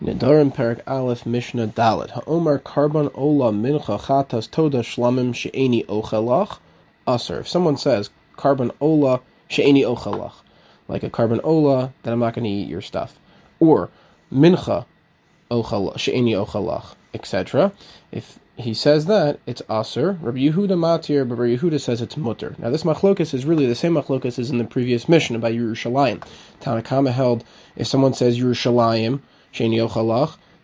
Perek Aleph Mishnah. Ha'omar Korban Ola Mincha Chatas Toda Shlamim She'eni Ochelach Aser. If someone says Korban Ola She'eni Ochelach, like a Korban Ola, then I'm not going to eat your stuff. Or Mincha She'eni Ochelach, etc. If he says that, it's Aser. Rabbi Yehuda Matir, but Rabbi Yehuda says it's Mutter. Now this machlokas is really the same machlokas as in the previous Mishnah about Yerushalayim. Tanakama held, if someone says Yerushalayim,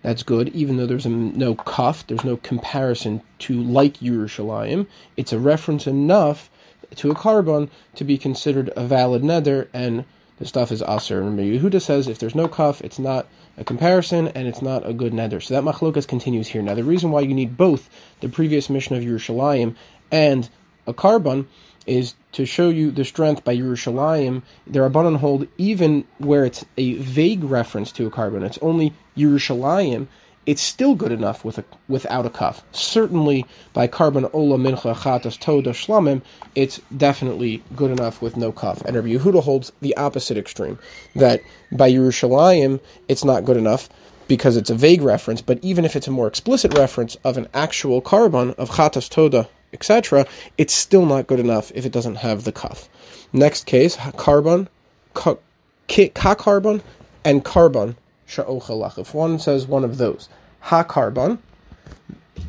That's good, even though there's a, no kaf, there's no comparison to like Yerushalayim. It's a reference enough to a korban to be considered a valid neder, and the stuff is aser. And Yehuda says if there's no kaf, it's not a comparison, and it's not a good neder. So that machlokas continues here. Now the reason why you need both the previous Mishnah of Yerushalayim and a korban is to show you the strength by Yerushalayim. Are Rabbanon hold even where it's a vague reference to a korban. It's only Yerushalayim. It's still good enough with a, without a kaf. Certainly by korban ola mincha chatas toda shlamim, it's definitely good enough with no kaf. And Rabbi Yehuda holds the opposite extreme that by Yerushalayim it's not good enough because it's a vague reference. But even if it's a more explicit reference of an actual korban of chatas toda etc., it's still not good enough if it doesn't have the kaf. Next case, korban, ka korban, and korban sha'ochalach. If one says one of those, ha korban,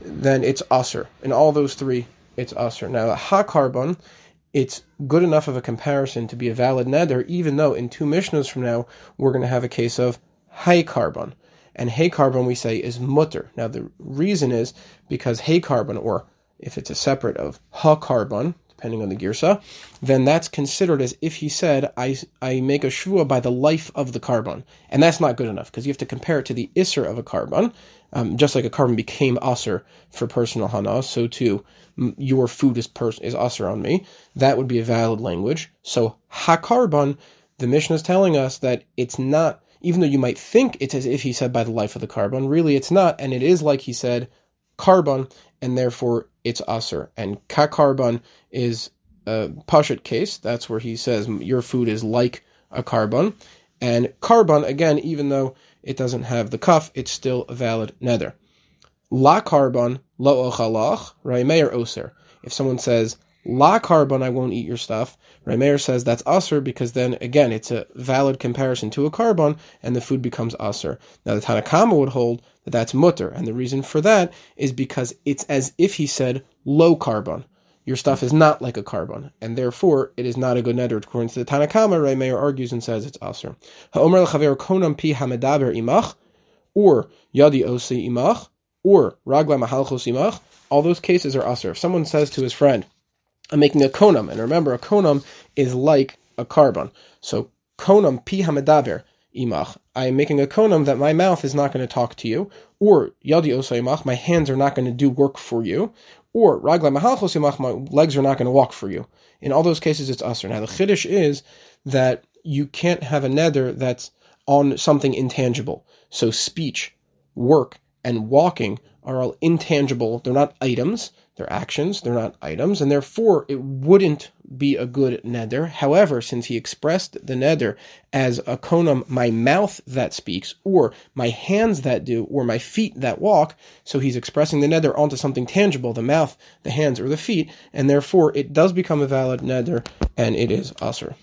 then it's aser. In all those three, it's aser. Now, ha korban, it's good enough of a comparison to be a valid neder, even though in two mishnahs from now, we're going to have a case of hay korban. And hay korban, we say, is mutter. Now, the reason is because hay korban or if it's a separate of ha-korban, depending on the girsa, then that's considered as if he said, I, I make a shvua by the life of the korban. And that's not good enough because you have to compare it to the isser of a korban. Um, just like a korban became aser for personal hana, so too your food is pers- is aser on me. That would be a valid language. So ha-korban, the Mishnah is telling us that it's not, even though you might think it's as if he said by the life of the korban, really it's not, and it is like he said korban, and therefore it's aser. And kakarban is a pashat case. That's where he says your food is like a korban. And korban, again, even though it doesn't have the kaf, it's still a valid neder. La korban, lo ochalach, raimeir oser. If someone says, La korban, I won't eat your stuff. Remeir says that's aser because then again it's a valid comparison to a korban and the food becomes aser. Now the Tanakama would hold that that's mutter, and the reason for that is because it's as if he said low korban. Your stuff is not like a korban, and therefore it is not a good neder. According to the Tanakama, Remeir argues and says it's aser. Ha'omer l'chaver konam pi hamedaber imach, or yadi osi imach, or ragla mahalchos imach. All those cases are aser. If someone says to his friend, I'm making a konam. And remember, a konam is like a korban. So konam pi hamadaber imach. I am making a konam that my mouth is not going to talk to you. Or yadi imach, my hands are not going to do work for you. Or ragla mahalchos imach, my legs are not going to walk for you. In all those cases, it's usr. Now the chiddush is that you can't have a neder that's on something intangible. So speech, work, and walking are all intangible. They're not items. They're actions, they're not items, and therefore it wouldn't be a good neder. However, since he expressed the neder as a konam, my mouth that speaks, or my hands that do, or my feet that walk, so he's expressing the neder onto something tangible, the mouth, the hands, or the feet, and therefore it does become a valid neder, and it is usr.